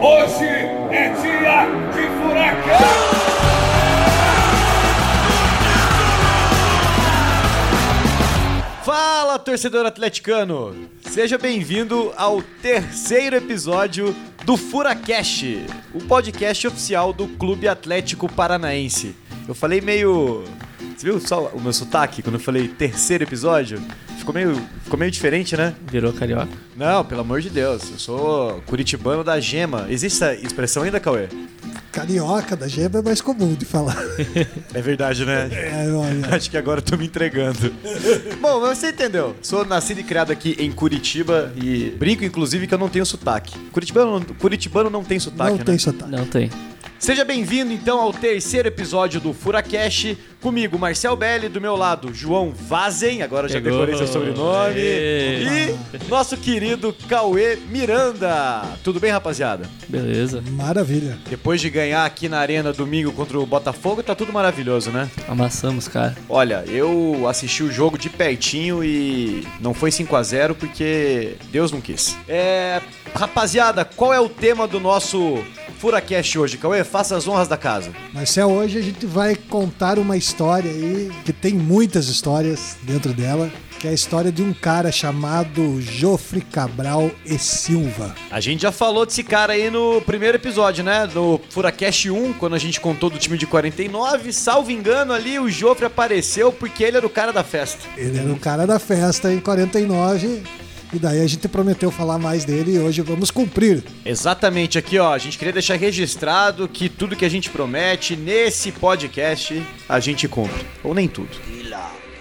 Hoje é dia de furacão! Fala, torcedor atleticano! Seja bem-vindo ao terceiro episódio do Furacast, o podcast oficial do Clube Atlético Paranaense. Eu falei meio. Você viu só o meu sotaque quando eu falei terceiro episódio? Ficou meio, ficou meio diferente, né? Virou carioca. Não, pelo amor de Deus. Eu sou curitibano da gema. Existe essa expressão ainda, Cauê? Carioca da gema é mais comum de falar. É verdade, né? É, olha. Acho que agora eu tô me entregando. Bom, mas você entendeu. Sou nascido e criado aqui em Curitiba e brinco, inclusive, que eu não tenho sotaque. Curitibano, Curitibano não tem sotaque, Não né? tem sotaque. Não tem. Seja bem-vindo, então, ao terceiro episódio do Furacash. Comigo, Marcel Belli, do meu lado, João Vazen, agora já Chegou. decorei seu sobrenome. E nosso querido Cauê Miranda. Tudo bem, rapaziada? Beleza. Maravilha. Depois de ganhar aqui na arena domingo contra o Botafogo, tá tudo maravilhoso, né? Amassamos, cara. Olha, eu assisti o jogo de pertinho e não foi 5 a 0 porque Deus não quis. É, rapaziada, qual é o tema do nosso Furacast hoje, Cauê? Faça as honras da casa. Marcel, hoje a gente vai contar uma história aí, que tem muitas histórias dentro dela, que é a história de um cara chamado Jofre Cabral e Silva. A gente já falou desse cara aí no primeiro episódio, né? Do Furacast 1, quando a gente contou do time de 49. Salvo engano, ali o Jofre apareceu porque ele era o cara da festa. Ele era o cara da festa em 49, e daí a gente prometeu falar mais dele e hoje vamos cumprir. Exatamente, aqui ó, a gente queria deixar registrado que tudo que a gente promete nesse podcast a gente cumpre. Ou nem tudo.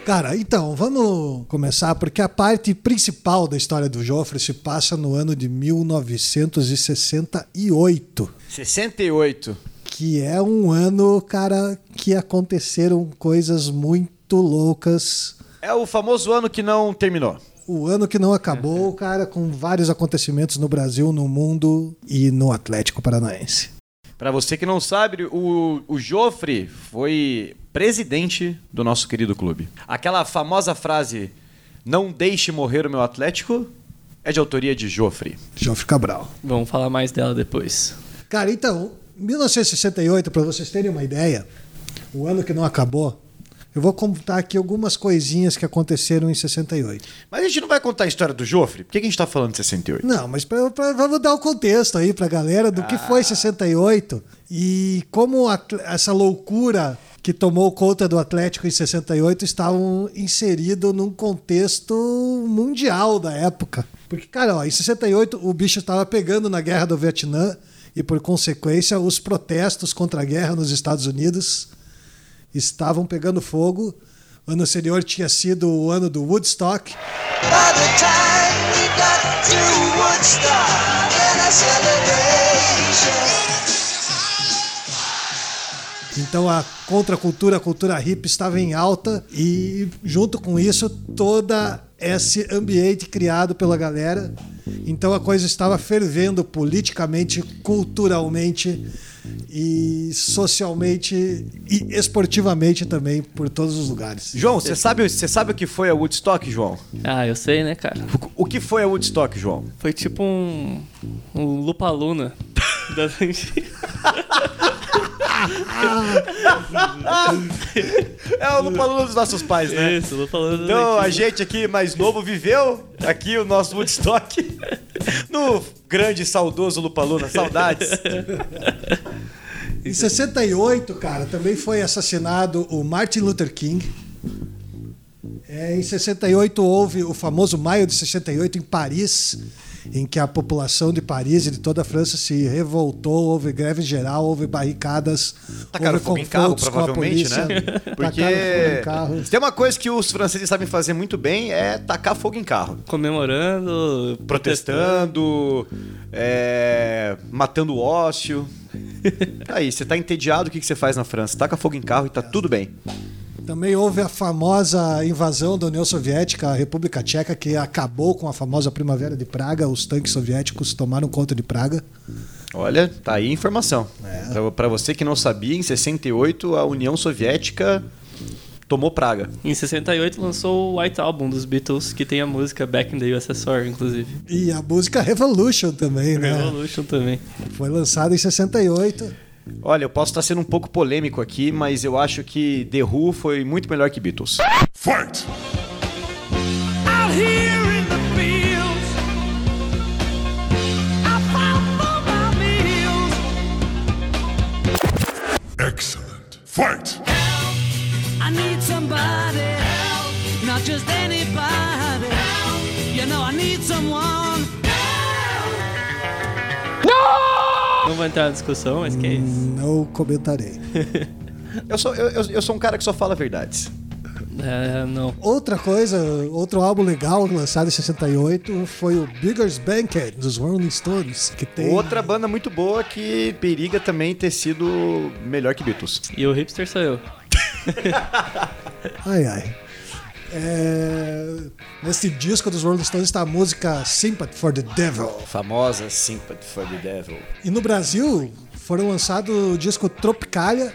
Cara, então, vamos começar, porque a parte principal da história do Jofre se passa no ano de 1968. 68. que é um ano, cara, que aconteceram coisas muito loucas. É o famoso ano que não terminou. O ano que não acabou, cara, com vários acontecimentos no Brasil, no mundo e no Atlético Paranaense. Pra você que não sabe, o, o Jofre foi presidente do nosso querido clube. Aquela famosa frase, não deixe morrer o meu Atlético, é de autoria de Jofre. Jofre Cabral. Vamos falar mais dela depois. Cara, então, 1968, para vocês terem uma ideia, o ano que não acabou, eu vou contar aqui algumas coisinhas que aconteceram em 68. Mas a gente não vai contar a história do Jofre? Por que, a gente tá falando de 68? Não, mas vamos dar o contexto aí pra galera do que foi 68 e como a- essa loucura que tomou conta do Atlético em 68 estavam inseridos num contexto mundial da época. Porque, cara, ó, em 68 o bicho estava pegando na guerra do Vietnã e, por consequência, os protestos contra a guerra nos Estados Unidos estavam pegando fogo. O ano anterior tinha sido o ano do Woodstock. Então a contracultura, a cultura hippie estava em alta e junto com isso toda esse ambiente criado pela galera. Então a coisa estava fervendo politicamente, culturalmente e socialmente e esportivamente também por todos os lugares. João, você sabe, você sabe o que foi a Woodstock, João? Ah, eu sei, né, cara? O que foi a Woodstock, João? Foi tipo um. Um Lupa-Luna. da- É o Lupalula dos nossos pais, né? Isso, Lupa-Luna. Então a gente aqui mais novo viveu aqui o nosso Woodstock no grande e saudoso Lupaluna. Saudades. Em 68, cara, também foi assassinado o Martin Luther King. É, em 68 houve o famoso Maio de 68 em Paris, em que a população de Paris e de toda a França se revoltou, houve greve geral, houve barricadas, Tacaram houve fogo em carro, confrontos com a provavelmente, polícia, né? tacaram Porque fogo em carro. se tem uma coisa que os franceses sabem fazer muito bem é tacar fogo em carro. Comemorando. Protestando, é, matando o ócio. Aí, você tá entediado, o que, que você faz na França? Taca fogo em carro e tá tudo bem. Também houve a famosa invasão da União Soviética à República Tcheca, que acabou com a famosa Primavera de Praga. Os tanques soviéticos tomaram conta de Praga. Olha, tá aí a informação. É. Pra- Pra você que não sabia, em 68 a União Soviética tomou praga. Em 68 lançou o White Album dos Beatles, que tem a música Back in the USSR, inclusive. E a música Revolution também, né? Revolution também. Foi lançada em 68. Olha, eu posso estar sendo um pouco polêmico aqui, mas eu acho que The Who foi muito melhor que Beatles. Fight! Excellent! Fight! I need somebody help, not just anybody help. You know I need someone. Não vou entrar na discussão, mas que é isso. Não comentarei. Eu sou, eu, eu, sou um cara que só fala verdades. É, não. Outra coisa, outro álbum legal lançado em 68 foi o Bigger's Banquet dos Rolling Stones, que tem Outra banda muito boa que periga também ter sido melhor que Beatles. E o hipster sou eu. Ai, ai. É, Nesse disco dos Rolling Stones está a música Sympathy for the Devil. Famosa Sympathy for the Devil. E no Brasil foram lançados o disco Tropicalia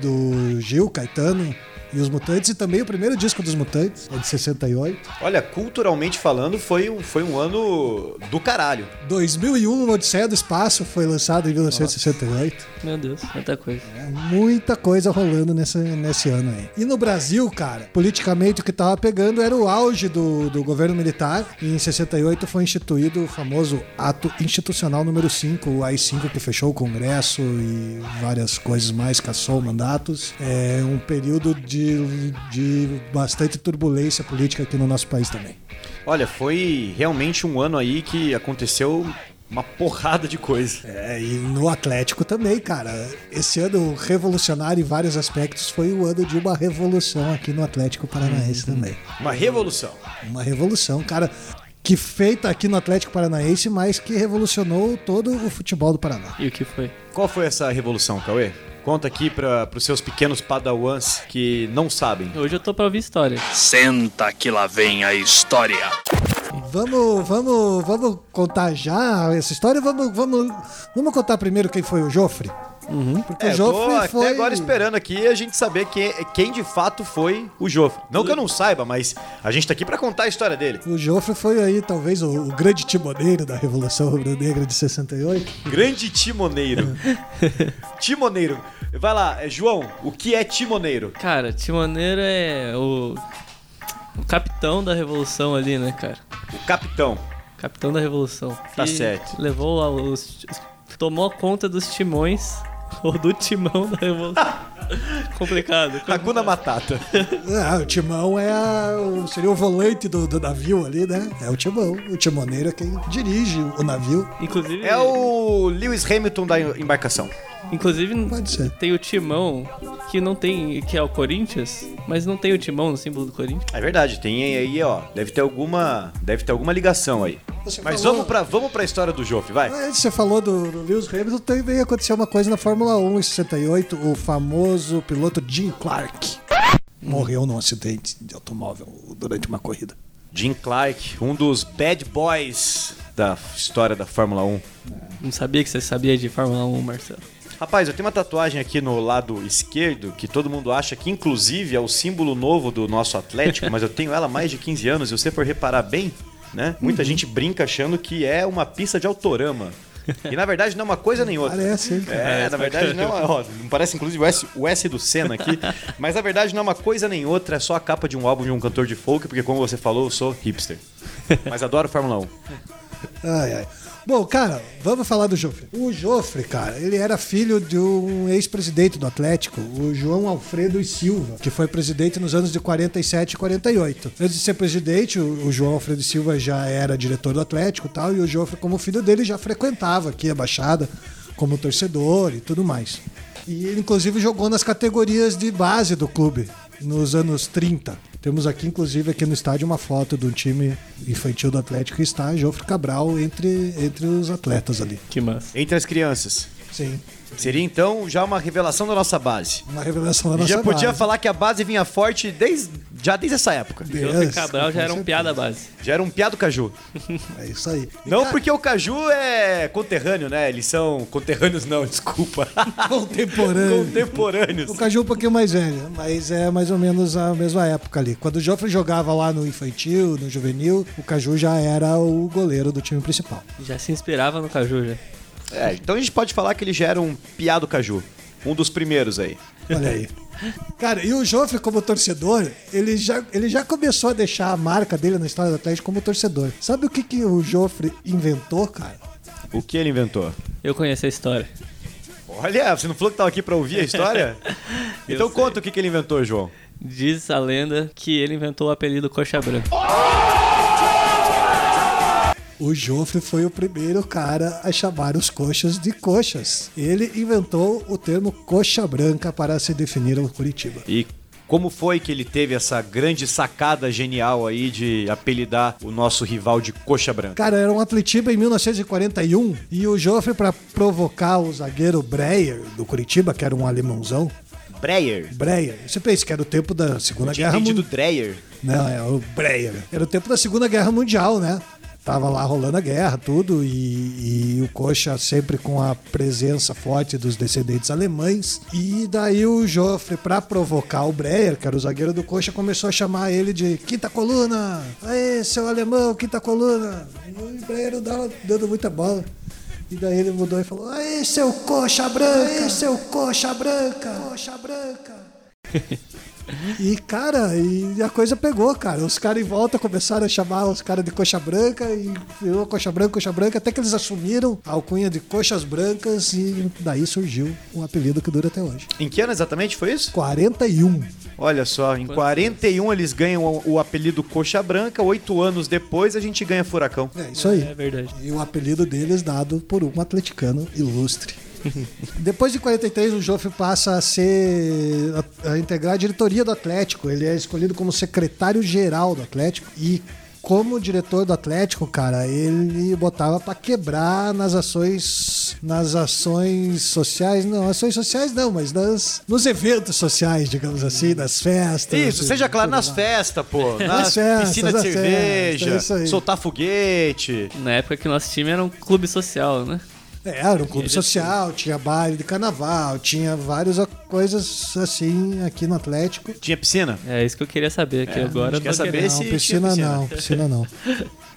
do Gil Caetano e os Mutantes e também o primeiro disco dos Mutantes, é de 68. Olha, culturalmente falando, foi um, foi um ano do caralho. 2001, Uma Odisseia do Espaço foi lançado em 1968. Meu Deus, muita coisa. É muita coisa rolando nesse, nesse ano aí. E no Brasil, cara, politicamente o que tava pegando era o auge do, do governo militar. E em 68 foi instituído o famoso Ato Institucional número 5, o AI-5, que fechou o Congresso e várias coisas mais, caçou mandatos. É um período de, de bastante turbulência política aqui no nosso país também. Olha, foi realmente um ano aí que aconteceu uma porrada de coisa. É, e no Atlético também, cara. Esse ano revolucionário em vários aspectos foi o ano de uma revolução aqui no Atlético Paranaense também. Uma revolução. Uma revolução, cara, que feita aqui no Atlético Paranaense, mas que revolucionou todo o futebol do Paraná. E o que foi? Qual foi essa revolução, Cauê? Conta aqui para os seus pequenos padawans que não sabem. Hoje eu tô pra ouvir história. Senta que lá vem a história. Vamos, vamos, vamos contar já essa história? Vamos, vamos, vamos contar primeiro quem foi o Jofre? Porque É, o eu tô Jofre até foi. agora esperando aqui a gente saber quem, quem de fato foi o Jofre. Não que eu não saiba, mas a gente tá aqui para contar a história dele. O Jofre foi aí, talvez, o, o grande timoneiro da Revolução Rubro-Negra de 68. Grande timoneiro. timoneiro. Vai lá, é, João, o que é timoneiro? Cara, Timoneiro é o, o capitão da revolução ali, né, cara? O capitão. Capitão da revolução. Tá certo. Levou os. Tomou conta dos timões. Ou do timão da revolução. Complicado. Hakuna Matata. Ah, o timão é a- o- seria o volante do, do navio ali, né? É o timão. O timoneiro é quem dirige o navio. Inclusive, É o Lewis Hamilton da embarcação. Inclusive Pode ser. tem o timão que não tem. que é o Corinthians, mas não tem o timão no símbolo do Corinthians. É verdade, tem aí, ó. Deve ter alguma, deve ter alguma ligação aí. Você Mas falou- vamos pra, vamos pra história do Jofre, vai. Antes Você falou do, do Lewis Hamilton, também aconteceu uma coisa na Fórmula 1 em 68. O famoso piloto Jim Clark morreu num acidente de automóvel durante uma corrida. Jim Clark, um dos bad boys da história da Fórmula 1. Não sabia que você sabia de Fórmula 1, Marcelo. Rapaz, eu tenho uma tatuagem aqui no lado esquerdo que todo mundo acha que, inclusive, é o símbolo novo do nosso Atlético, mas eu tenho ela há mais de 15 anos e se você for reparar bem, né? Muita gente brinca achando que é uma pista de autorama. E na verdade não é uma coisa nem outra. Parece, hein? É, na verdade não é. Ó, não parece inclusive o S, o S do Senna aqui. Mas na verdade não é uma coisa nem outra, é só a capa de um álbum de um cantor de folk, porque como você falou, eu sou hipster. Mas adoro Fórmula 1. Ai, ai. Bom, cara, vamos falar do Jofre. O Jofre, cara, ele era filho de um ex-presidente do Atlético, o João Alfredo e Silva, que foi presidente nos anos de 47 e 48. Antes de ser presidente, o João Alfredo e Silva já era diretor do Atlético e tal, e o Jofre, como filho dele, já frequentava aqui a Baixada como torcedor e tudo mais. E ele, inclusive, jogou nas categorias de base do clube nos anos 30. Temos aqui, inclusive, aqui no estádio, uma foto do time infantil do Atlético e está Jofre Cabral entre, entre os atletas ali. Que massa. Entre as crianças. Sim, Seria então já uma revelação da nossa base. uma revelação da nossa já podia base. falar que a base vinha forte desde, Já desde essa época. Yes, Cabral já era um piada base. Já era um piado caju. É isso aí. Não porque o caju é conterrâneo, né? Eles são conterrâneos não, desculpa. Contemporâneo. Contemporâneos. O Caju é um pouquinho mais velho, mas é mais ou menos a mesma época ali. Quando o Joffre jogava lá no infantil, no juvenil, o Caju já era o goleiro do time principal. Já se inspirava no Caju já. É, então a gente pode falar que ele já era um piado caju. Um dos primeiros aí. Olha aí. Cara, e o Joffre como torcedor, ele já, ele já começou a deixar a marca dele na história do Atlético como torcedor. Sabe o que, que o Joffre inventou, cara? O que ele inventou? Eu conheço a história. Olha, você não falou que tava aqui pra ouvir a história? então sei. conta o que, que ele inventou, João. Diz a lenda que ele inventou o apelido Coxa Branca. O Joffre foi o primeiro cara a chamar os coxas de coxas. Ele inventou o termo coxa branca para se definir o Curitiba. E como foi que ele teve essa grande sacada genial aí de apelidar o nosso rival de coxa branca? Cara, era um Atletiba em 1941 e o Joffre, para provocar o zagueiro Breyer do Curitiba, que era um alemãozão, Breyer. Breyer, você pensa que era o tempo da Segunda Guerra Mundial. Dreyer. Não, é o Breyer. Era o tempo da Segunda Guerra Mundial, né? Tava lá rolando a guerra, tudo, e, e o Coxa sempre com a presença forte dos descendentes alemães. E daí o Joffre, pra provocar o Breyer, que era o zagueiro do Coxa, começou a chamar ele de quinta coluna. Aê, seu alemão, quinta coluna. E o Breyer dava dando muita bola. E daí ele mudou e falou: Aê, seu coxa branca! Aê, seu coxa branca! Coxa branca! E, cara, e a coisa pegou, cara. Os caras em volta começaram a chamar os caras de coxa branca e virou coxa branca, coxa branca, até que eles assumiram a alcunha de coxas brancas e daí surgiu um apelido que dura até hoje. Em que ano exatamente foi isso? 41. Olha só, em 41 eles ganham o, o apelido Coxa Branca, oito anos depois a gente ganha Furacão. É isso aí. É verdade. E o apelido deles dado por um atleticano ilustre. Depois de 43, o Joffre passa a ser a, a integrar a diretoria do Atlético. Ele é escolhido como secretário-geral do Atlético e como diretor do Atlético, cara, ele botava pra quebrar nas ações nas ações sociais, não, ações sociais não, mas nas nos eventos sociais, digamos assim, nas festas. Isso, seja claro, tudo nas mais. festas, pô. Nas Nas festas, piscinas de nas cerveja, aí. soltar foguete. Na época que nosso time era um clube social, né? É, era um clube social, tinha baile de carnaval, tinha várias coisas assim aqui no Atlético. Tinha piscina? É isso que eu queria saber, que agora a eu gente quer saber se- Não, tinha piscina, piscina. não, piscina não.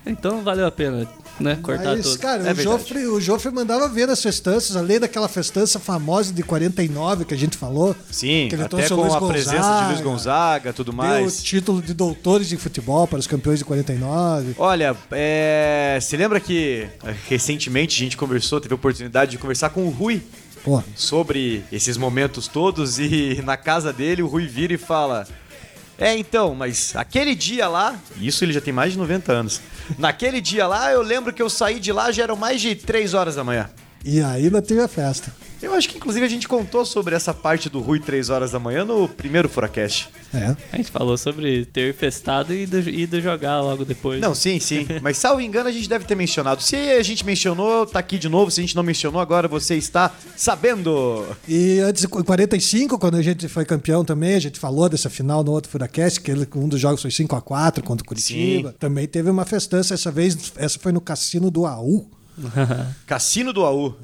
Então valeu a pena, né? Cortar Mas, tudo. cara, É o, verdade. Joffre, o Joffre mandava ver as festanças, além daquela festança famosa de 49 que a gente falou. Sim, que ele até com Luiz a presença de Luiz Gonzaga, tudo Deu mais. o título de doutores de futebol para os campeões de 49. Olha, é... você lembra que é, recentemente a gente conversou, teve a oportunidade de conversar com o Rui Pô, sobre esses momentos todos e na casa dele o Rui vira e fala: É, então, mas aquele dia lá, isso ele já tem mais de 90 anos. Naquele dia lá, eu lembro que eu saí de lá já eram mais de 3 horas da manhã. e ainda teve a festa. Eu acho que inclusive a gente contou sobre essa parte do Rui 3 horas da manhã no primeiro Furacast. É. A gente falou sobre ter festado e ido, ido jogar logo depois. Não, sim, sim. Mas salvo engano, a gente deve ter mencionado. Se a gente mencionou, tá aqui de novo. Se a gente não mencionou, agora você está sabendo. E antes, em 45, quando a gente foi campeão também, a gente falou dessa final no outro Furacast, que ele- um dos jogos foi 5x4 contra o Curitiba. Sim. Também teve uma festança, essa vez, essa foi no cassino do AU. Cassino do AU.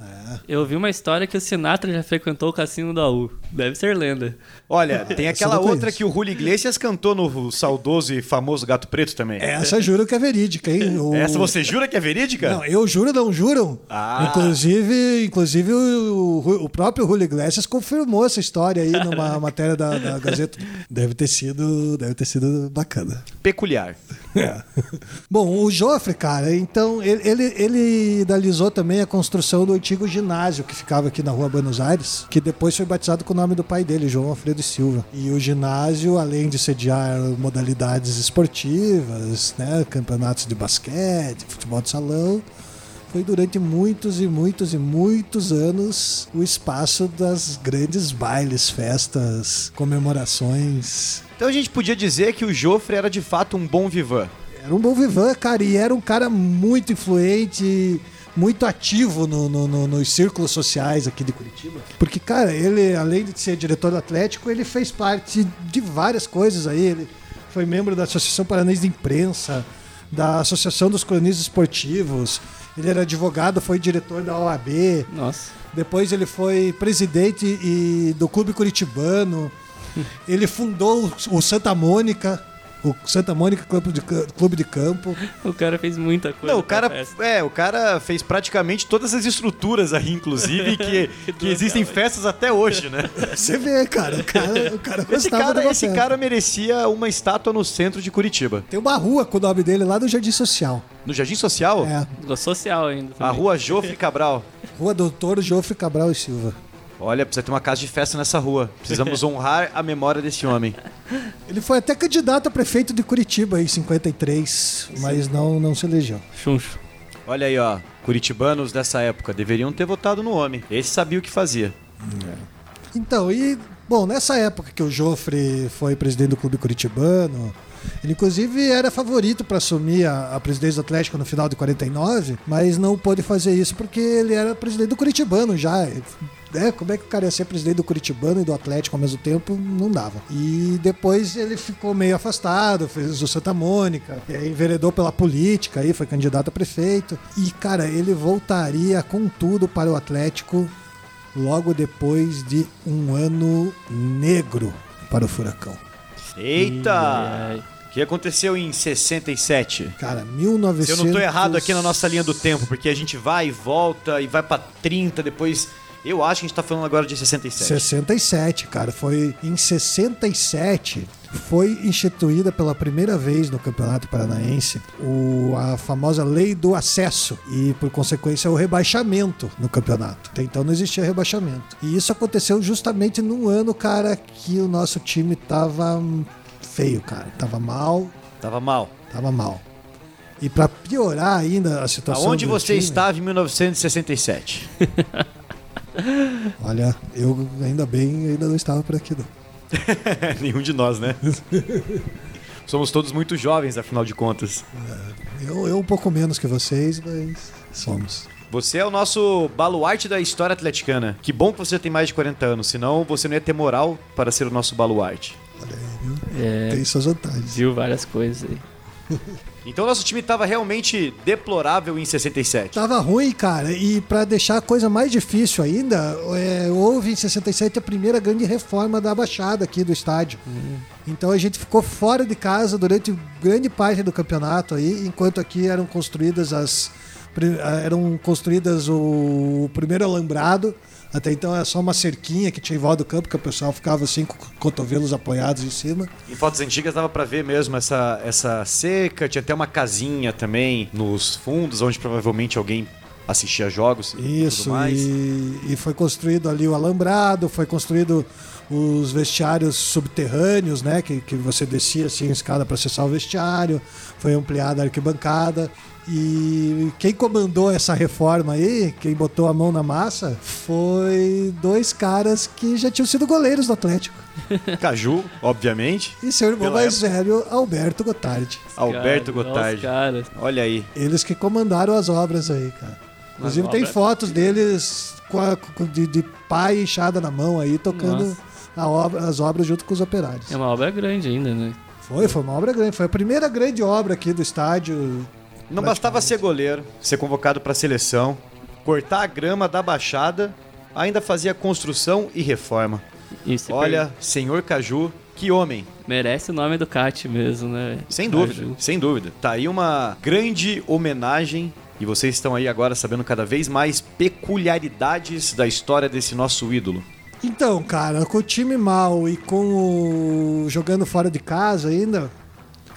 Eu vi uma história que o Sinatra já frequentou o cassino da U. Deve ser lenda. Olha, tem aquela outra que o Julio Iglesias cantou no saudoso e famoso Gato Preto também. Essa juro que é verídica, hein? O- Essa você jura que é verídica? Não, eu juro, não juram. Ah. Inclusive, inclusive o, o- próprio Julio Iglesias confirmou essa história aí numa matéria da, da Gazeta. Deve ter sido, deve ter sido bacana. Peculiar. É. Bom, o Joffre, cara, então ele, ele, ele idealizou também a construção do antigo ginásio que ficava aqui na rua Buenos Aires, que depois foi batizado com o nome do pai dele, João Alfredo Silva. E o ginásio, além de sediar modalidades esportivas, né, campeonatos de basquete, futebol de salão, foi durante muitos e muitos e muitos anos o espaço das grandes bailes, festas, comemorações. Então a gente podia dizer que o Joffre era de fato um bom vivan. Era um bom vivan, cara, e era um cara muito influente, muito ativo no- no- no- nos círculos sociais aqui de Curitiba. Porque, cara, ele, além de ser diretor do Atlético, ele fez parte de várias coisas aí. Ele foi membro da Associação Paranaense de Imprensa, da Associação dos Cronistas Esportivos. Ele era advogado, foi diretor da OAB. Nossa. Depois ele foi presidente e- do Clube Curitibano. Ele fundou o Santa Mônica, o Santa Mônica Clube de, Clube de Campo. O cara fez muita coisa. Não, o cara, festa. é, o cara fez praticamente todas as estruturas aí, inclusive, que, que existem festas até hoje, né? Você vê, cara, o cara, o cara Esse cara, esse festa. cara merecia uma estátua no centro de Curitiba. Tem uma rua com o nome dele lá no Jardim Social. No Jardim Social, É, social ainda. a também. rua Jofre Cabral. Rua Doutor Jofre Cabral e Silva. Olha, precisa ter uma casa de festa nessa rua. Precisamos honrar a memória desse homem. Ele foi até candidato a prefeito de Curitiba em 53, mas não, não se elegeu. Chuncho. Olha aí, ó. Curitibanos dessa época deveriam ter votado no homem. Esse sabia o que fazia. Então, e, bom, nessa época que o Jofre foi presidente do Clube Curitibano, ele inclusive era favorito para assumir a, a presidência do Atlético no final de 49, mas não pôde fazer isso porque ele era presidente do Curitibano já. É, como é que o cara ia ser presidente do Curitibano e do Atlético ao mesmo tempo? Não dava. E depois ele ficou meio afastado, fez o Santa Mônica, enveredou pela política, aí foi candidato a prefeito. E, cara, ele voltaria com tudo para o Atlético logo depois de um ano negro para o Furacão. Eita! O que aconteceu em 67? Cara, 1900... Se eu não tô errado aqui na nossa linha do tempo, porque a gente vai e volta e vai pra 30, depois. Eu acho que a gente tá falando agora de 67. 67, cara. Foi em 67 foi instituída pela primeira vez no Campeonato Paranaense o, a famosa lei do acesso e, por consequência, o rebaixamento no campeonato. Até então não existia rebaixamento. E isso aconteceu justamente num ano, cara, que o nosso time tava feio, cara. Tava mal, Tava mal. tava mal. E pra piorar ainda a situação Aonde você time, estava em 1967? Olha, eu ainda bem ainda não estava por aqui não. Nenhum de nós, né? Somos todos muito jovens, afinal de contas. Eu, eu um pouco menos que vocês, mas somos. Você é o nosso baluarte da história atleticana. Que bom que você tem mais de 40 anos, senão você não ia ter moral para ser o nosso baluarte. É, Tem suas vantagens. viu várias coisas aí. Então nosso time estava realmente deplorável em 67. Tava ruim, cara, e pra deixar a coisa mais difícil ainda, é, houve em 67 a primeira grande reforma da Baixada aqui do estádio. Então a gente ficou fora de casa durante grande parte do campeonato aí, enquanto aqui eram construídas as eram construídas o, o primeiro alambrado. Até então era só uma cerquinha que tinha em volta do campo que o pessoal ficava assim com os cotovelos apoiados em cima. Em fotos antigas dava pra ver mesmo essa, essa seca, tinha até uma casinha também nos fundos, onde provavelmente alguém assistia jogos e Isso, tudo mais. e, e foi construído ali o alambrado, foi construído os vestiários subterrâneos, né? Que, que você descia assim a escada para acessar o vestiário, foi ampliada a arquibancada. E quem comandou essa reforma aí, quem botou a mão na massa, foi dois caras que já tinham sido goleiros do Atlético. Caju, obviamente. E seu irmão mais velho, Alberto Gotardi. Alberto Gotardi. Olha aí. Eles que comandaram as obras aí, cara. Inclusive tem obras? fotos deles com a- com- de, de pai e enxada na mão aí, tocando Nossa. a obra- as obras junto com os operários. É uma obra grande ainda, né? Foi, foi uma obra grande. Foi a primeira grande obra aqui do estádio. Não bastava ser goleiro, ser convocado pra seleção, cortar a grama da baixada, ainda fazia construção e reforma. E se Olha, senhor Caju, que homem. per- Merece o nome do CAT mesmo, né? Sem Caju. dúvida, sem dúvida. Tá aí uma grande homenagem e vocês estão aí agora sabendo cada vez mais peculiaridades da história desse nosso ídolo. Então, cara, com o time mal e com o jogando fora de casa ainda,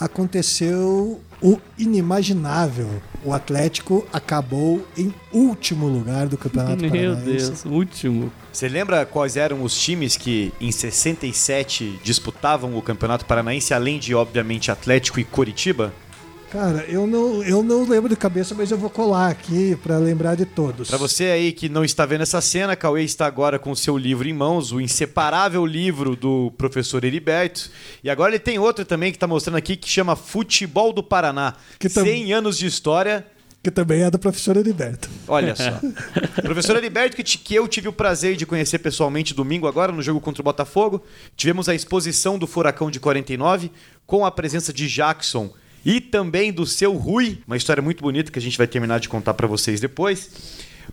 aconteceu o inimaginável. O Atlético acabou em último lugar do Campeonato Meu Paranaense. Deus, último. Você lembra quais eram os times que em 67 disputavam o Campeonato Paranaense, além de, obviamente, Atlético e Coritiba? Cara, eu não, eu não lembro de cabeça, mas eu vou colar aqui pra lembrar de todos. Pra você aí que não está vendo essa cena, Cauê está agora com o seu livro em mãos, o inseparável livro do professor Heriberto. E agora ele tem outro também que está mostrando aqui que chama Futebol do Paraná. Que tam- 100 anos de história que também é do professor Heriberto. Olha só. Professor Heriberto, que, que eu tive o prazer de conhecer pessoalmente domingo agora, no jogo contra o Botafogo. Tivemos a exposição do Furacão de 49, com a presença de Jackson e também do seu Rui. Uma história muito bonita que a gente vai terminar de contar para vocês depois.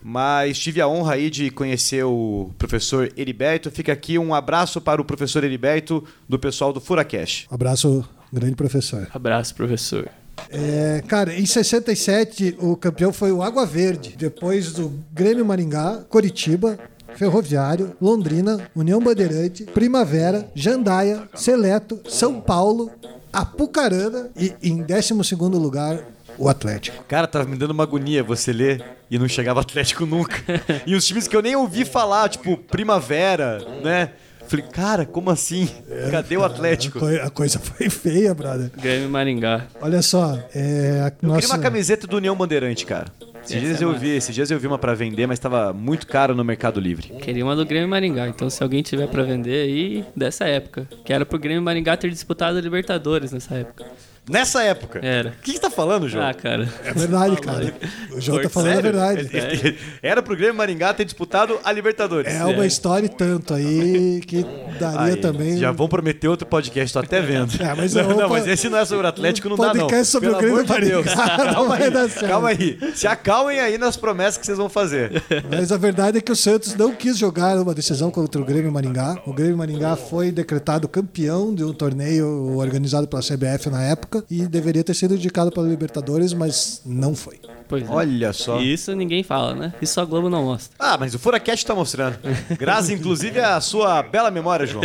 Mas tive a honra aí de conhecer o professor Heriberto. Fica aqui um abraço para o professor Heriberto do pessoal do Furacash. Abraço, grande professor. Abraço, professor. É, cara, em 67 o campeão foi o Água Verde, depois do Grêmio Maringá, Coritiba, Ferroviário, Londrina, União Bandeirante, Primavera, Jandaia, Seleto, São Paulo, Apucarana e em 12 lugar o Atlético. Cara, tava me dando uma agonia você ler e não chegava Atlético nunca. e os times que eu nem ouvi falar, tipo Primavera, né? Falei, cara, como assim? Cadê o Atlético? a coisa foi feia, brother. Grêmio Maringá. Olha só, é, a Eu nossa... queria uma camiseta do União Bandeirante, cara. Esses Essa dias é eu vi, esses dias eu vi uma pra vender, mas tava muito caro no Mercado Livre. Queria uma do Grêmio Maringá. Então, se alguém tiver pra vender aí, dessa época. Que era pro Grêmio Maringá ter disputado a Libertadores nessa época. Nessa época. Era. O que você tá falando, João? Ah, cara. É verdade, cara. O João tá falando a verdade. Era pro Grêmio Maringá ter disputado a Libertadores. É uma história e tanto aí que daria Aí, também. Já vão prometer outro podcast, tô até vendo. É, mas não, não, mas esse não é sobre o Atlético, não dá não. podcast sobre Pelo o Grêmio de. Maringá não Calma vai aí, dar certo. calma aí. Se acalmem aí nas promessas que vocês vão fazer. Mas a verdade é que o Santos não quis jogar uma decisão contra o Grêmio Maringá. O Grêmio Maringá foi decretado campeão de um torneio organizado pela CBF na época e deveria ter sido indicado para Libertadores, mas não foi. Pois é. Olha só. E isso ninguém fala, né? Isso a Globo não mostra. Ah, mas o Furacast tá mostrando. Graças, inclusive, à sua bela memória, João.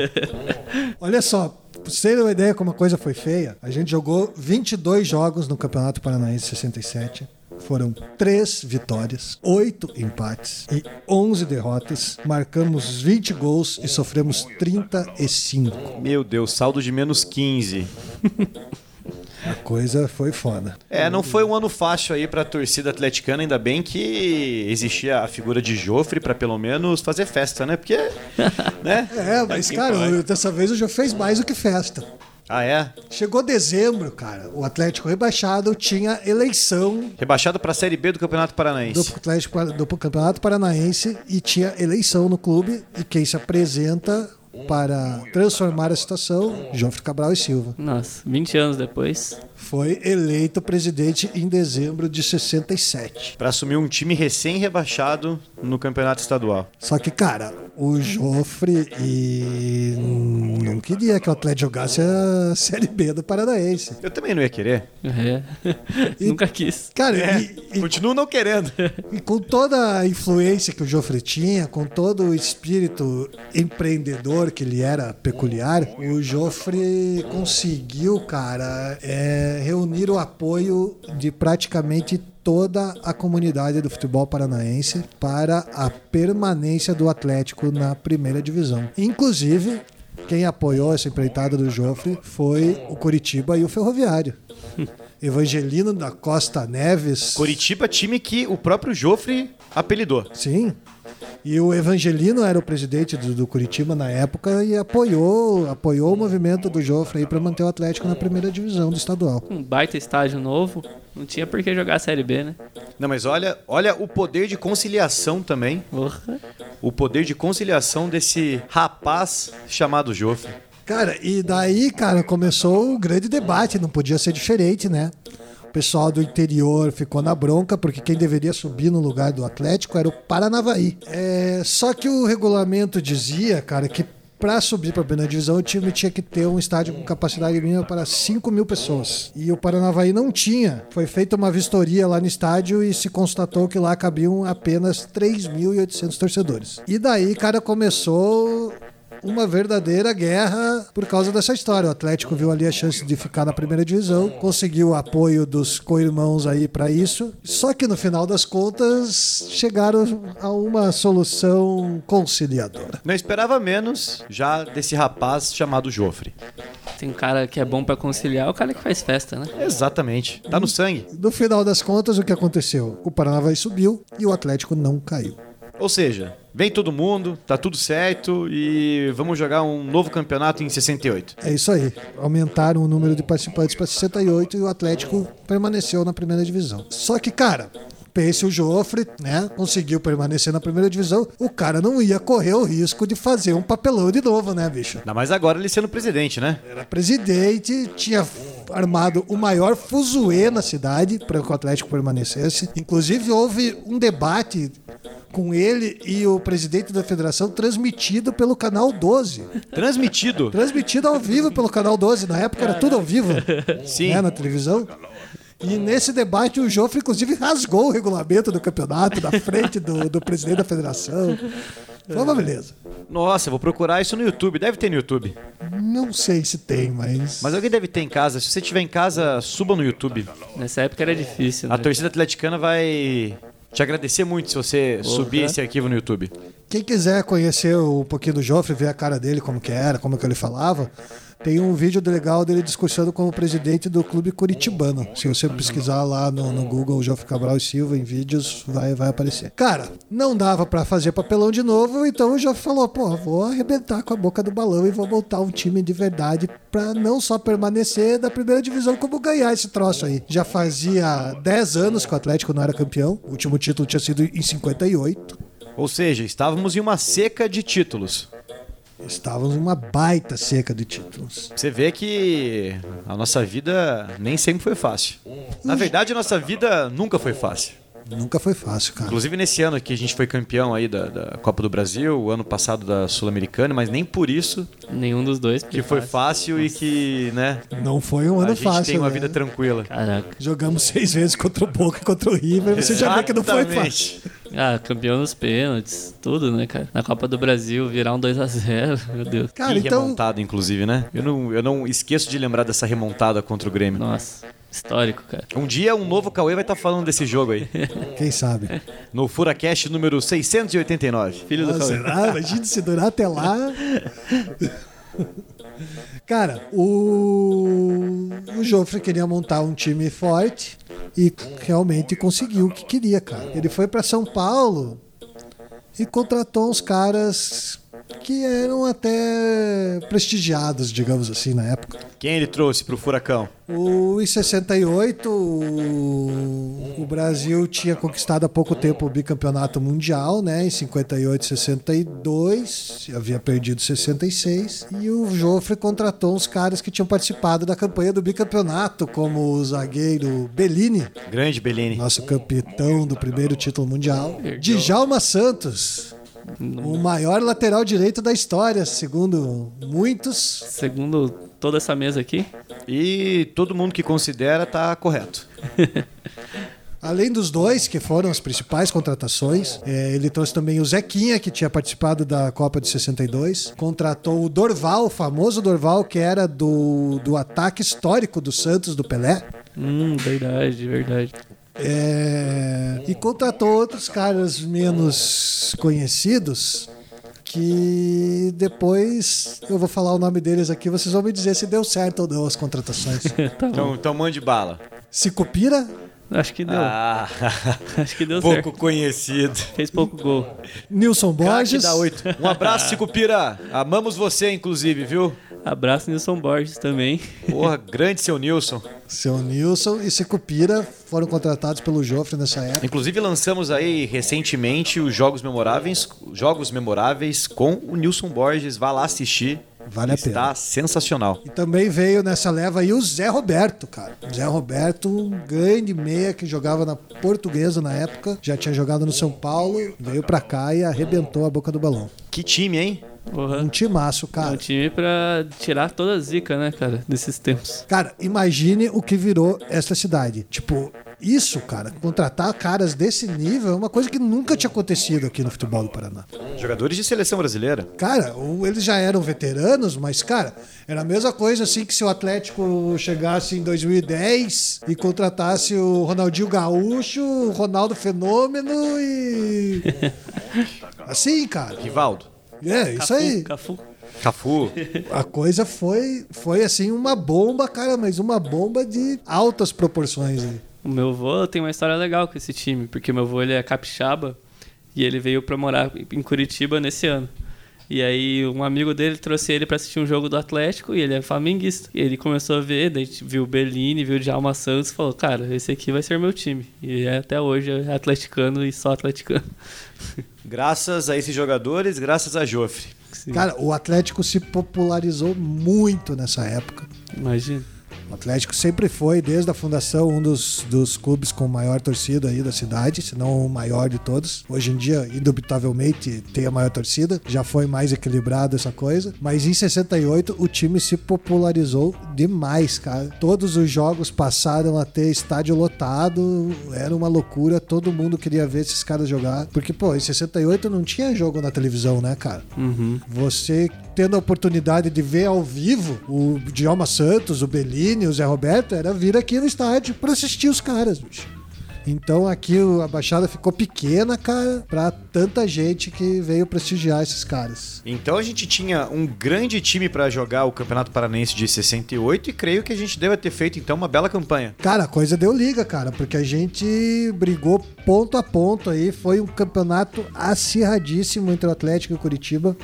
Olha só, pra vocês terem uma ideia como a coisa foi feia, a gente jogou 22 jogos no Campeonato Paranaense 67. Foram 3 vitórias, 8 empates e 11 derrotas. Marcamos 20 gols e sofremos 35. Meu Deus, saldo de menos 15. A coisa foi foda. É, não foi um ano fácil aí pra torcida atleticana, ainda bem que existia a figura de Jofre pra pelo menos fazer festa, né? Porque, né? É, mas cara, dessa vez o jogo fez mais do que festa. Ah, é? Chegou dezembro, cara, o Atlético rebaixado tinha eleição Rebaixado pra Série B do Campeonato do Paranaense. Atlético do Campeonato Paranaense e tinha eleição no clube e quem se apresenta para transformar a situação, Jofre Cabral e Silva. Nossa, 20 anos depois. Foi eleito presidente em dezembro de 67. Pra assumir um time recém-rebaixado no Campeonato Estadual. Só que, cara, o Jofre e não queria que o Atlético jogasse a Série B do Paranaense. Eu também não ia querer. É. Nunca quis. Cara, É, e, e continuo não querendo. E com toda a influência que o Joffre tinha, com todo o espírito empreendedor que ele era peculiar, o Joffre conseguiu, cara, é, reunir o apoio de praticamente toda a comunidade do futebol paranaense para a permanência do Atlético na primeira divisão. Inclusive, quem apoiou essa empreitada do Joffre foi o Curitiba e o Ferroviário. Evangelino da Costa Neves. Curitiba, time que o próprio Jofre apelidou. Sim. E o Evangelino era o presidente do, do Curitiba na época e apoiou, apoiou o movimento do Jofre aí para manter o Atlético na primeira divisão do estadual. Um baita estágio novo. Não tinha por que jogar a Série B, né? Não, mas olha, olha o poder de conciliação também. Porra. O poder de conciliação desse rapaz chamado Jofre. Cara, e daí, cara, começou o grande debate, não podia ser diferente, né? Pessoal do interior ficou na bronca, porque quem deveria subir no lugar do Atlético era o Paranavaí. É, só que o regulamento dizia, cara, que para subir para a primeira divisão o time tinha que ter um estádio com capacidade mínima para 5 mil pessoas. E o Paranavaí não tinha. Foi feita uma vistoria lá no estádio e se constatou que lá cabiam apenas 3.800 torcedores. E daí, cara, começou uma verdadeira guerra por causa dessa história. O Atlético viu ali a chance de ficar na primeira divisão, conseguiu o apoio dos co-irmãos aí para isso. Só que no final das contas chegaram a uma solução conciliadora. Não esperava menos já desse rapaz chamado Jofre. Tem um cara que é bom pra conciliar, é o cara que faz festa, né? Exatamente. Tá no sangue. No final das contas, o que aconteceu? O Paranavaí subiu e o Atlético não caiu. Ou seja, vem todo mundo, tá tudo certo e vamos jogar um novo campeonato em 68. É isso aí. Aumentaram o número de participantes para 68 e o Atlético permaneceu na primeira divisão. Só que, cara, pense o Joffre, né? Conseguiu permanecer na primeira divisão. O cara não ia correr o risco de fazer um papelão de novo, né, bicho? Ainda mais agora ele sendo presidente, né? Era presidente, tinha armado o maior fuzuê na cidade para que o Atlético permanecesse. Inclusive, houve um debate com ele e o presidente da federação transmitido pelo canal 12. Transmitido. Transmitido ao vivo pelo canal 12. Na época era tudo ao vivo Sim. né, na televisão. E nesse debate o Joffre, inclusive, rasgou o regulamento do campeonato na frente do, do presidente da federação. Foi uma beleza. Nossa, eu vou procurar isso no YouTube. Deve ter no YouTube. Não sei se tem, mas. Mas alguém deve ter em casa. Se você tiver em casa, suba no YouTube. Nessa época era difícil, né? A torcida atleticana vai te agradecer muito se você subir esse arquivo no YouTube. Quem quiser conhecer um pouquinho do Joffre, ver a cara dele, como que era, como que ele falava, tem um vídeo legal dele discursando como presidente do clube curitibano. Se você pesquisar lá no, no Google Joffre Cabral e Silva em vídeos, vai, vai aparecer. Cara, não dava pra fazer papelão de novo, então o Joffre falou, pô, vou arrebentar com a boca do balão e vou montar um time de verdade pra não só permanecer da primeira divisão, como ganhar esse troço aí. Já fazia 10 anos que o Atlético não era campeão, o último título tinha sido em 58. Ou seja, estávamos em uma seca de títulos. Estávamos em uma baita seca de títulos. Você vê que a nossa vida nem sempre foi fácil. Na verdade, a nossa vida nunca foi fácil. Nunca foi fácil, cara. Inclusive nesse ano que a gente foi campeão aí da, da Copa do Brasil, o ano passado da Sul-Americana, mas nem por isso Nenhum dos dois. que foi fácil e que, né, Não foi um a ano gente fácil. tem uma né? vida tranquila. Caraca. Jogamos seis vezes contra o Boca e contra o River. Você já vê que não foi fácil. Exatamente. Ah, campeão nos pênaltis, tudo, né, cara? Na Copa do Brasil, virar um 2x0, meu Deus. Cara, Que então. remontada, inclusive, né? Eu não, eu não esqueço de lembrar dessa remontada contra o Grêmio. Nossa, histórico, cara. Um dia um novo Cauê vai estar falando desse jogo aí. Quem sabe? No Furacast número 689. Filho do Ah, Cauê. será? Imagina se durar até lá. Cara, o, o Joffre queria montar um time forte e realmente conseguiu o que queria, cara. Ele foi pra São Paulo e contratou uns caras que eram até prestigiados, digamos assim, na época. Quem ele trouxe pro Furacão? O, em 68, o, o Brasil tinha conquistado há pouco tempo o bicampeonato mundial, né? Em 58 62, havia perdido 66. E o Joffre contratou uns caras que tinham participado da campanha do bicampeonato, como o zagueiro Bellini, Grande Bellini. nosso capitão do primeiro título mundial. Djalma Santos, o maior lateral direito da história, segundo muitos. Segundo toda essa mesa aqui, E todo mundo que considera tá correto. Além dos dois, que foram as principais contratações, é, ele trouxe também o Zequinha, que tinha participado da Copa de 62. Contratou o Dorval, o famoso Dorval, que era do, do ataque histórico do Santos, do Pelé. hum, verdade, verdade. É, e contratou outros caras menos conhecidos. Que depois eu vou falar o nome deles aqui, vocês vão me dizer se deu certo ou não as contratações. tá. Então, então mande bala. Sicupira, Acho que deu. Ah, Acho que deu pouco certo. conhecido. Fez pouco gol. Nilson Craque Borges. da 8. Um abraço, Cicupira. Amamos você, inclusive, viu? Abraço Nilson Borges também. Porra, grande seu Nilson. Seu Nilson e Sicupira foram contratados pelo Joffre nessa época. Inclusive lançamos aí recentemente os jogos memoráveis, jogos memoráveis com o Nilson Borges. Vá lá assistir. Vale a Está pena. sensacional. E também veio nessa leva aí o Zé Roberto, cara. O Zé Roberto, um grande meia que jogava na Portuguesa na época, já tinha jogado no São Paulo, veio pra cá e arrebentou a boca do balão. Que time, hein? Porra. Um timaço, É um cara. time pra tirar toda a zica, né, cara, desses tempos. Cara, imagine o que virou essa cidade. Tipo, isso, cara, contratar caras desse nível é uma coisa que nunca tinha acontecido aqui no futebol do Paraná. Jogadores de seleção brasileira. Cara, eles já eram veteranos, mas, cara, era a mesma coisa assim que se o Atlético chegasse em 2010 e contratasse o Ronaldinho Gaúcho, o Ronaldo Fenômeno e. Assim, cara. Rivaldo. É, isso aí. Cafu. Cafu. A coisa foi, foi assim, uma bomba, cara, mas uma bomba de altas proporções. aí. O meu avô tem uma história legal com esse time, porque meu avô ele é capixaba E ele veio pra morar em Curitiba nesse ano. E aí um amigo dele trouxe ele pra assistir um jogo do Atlético e ele é flamenguista. E ele começou a ver, daí viu o Berlini, viu o Djalma Santos e falou, cara, esse aqui vai ser meu time. E é, até hoje é atleticano e só atleticano. Graças a esses jogadores, graças a Joffre. Sim, Cara, o Atlético se popularizou muito nessa época. imagina. O Atlético sempre foi, desde a fundação, um dos, dos clubes com maior torcida aí da cidade, se não o maior de todos. Hoje em dia, indubitavelmente, tem a maior torcida. Já foi mais equilibrado essa coisa. Mas em 68, o time se popularizou demais, cara. Todos os jogos passaram a ter estádio lotado. Era uma loucura. Todo mundo queria ver esses caras jogar. Porque, pô, em 68 não tinha jogo na televisão, né, cara? Uhum. Você tendo a oportunidade de ver ao vivo o Djalma Santos, o Bellini, o Zé Roberto, era vir aqui no estádio pra assistir os caras, bicho. Então aqui a Baixada ficou pequena, cara, pra tanta gente que veio prestigiar esses caras. Então a gente tinha um grande time pra jogar o Campeonato Paranense de 68 e creio que a gente deve ter feito então uma bela campanha. Cara, a coisa deu liga, cara, porque a gente brigou ponto a ponto aí. Foi um campeonato acirradíssimo entre o Atlético e o Curitiba.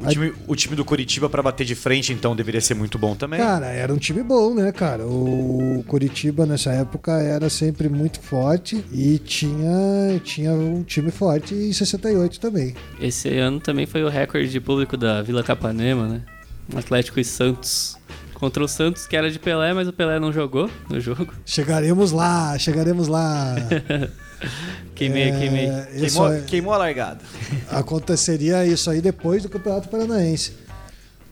O time, o time do Curitiba pra bater de frente então deveria ser muito bom também. Cara, era um time bom, né, cara? O Curitiba nessa época era sempre muito forte e tinha, tinha um time forte em 68 também. Esse ano também foi o recorde de público da Vila Capanema, né? Atlético e Santos. Contra o Santos, que era de Pelé, mas o Pelé não jogou no jogo. Chegaremos lá, chegaremos lá. Queimei, queimei. É, isso Queimou, é- queimou a largada. aconteceria isso aí depois do Campeonato Paranaense.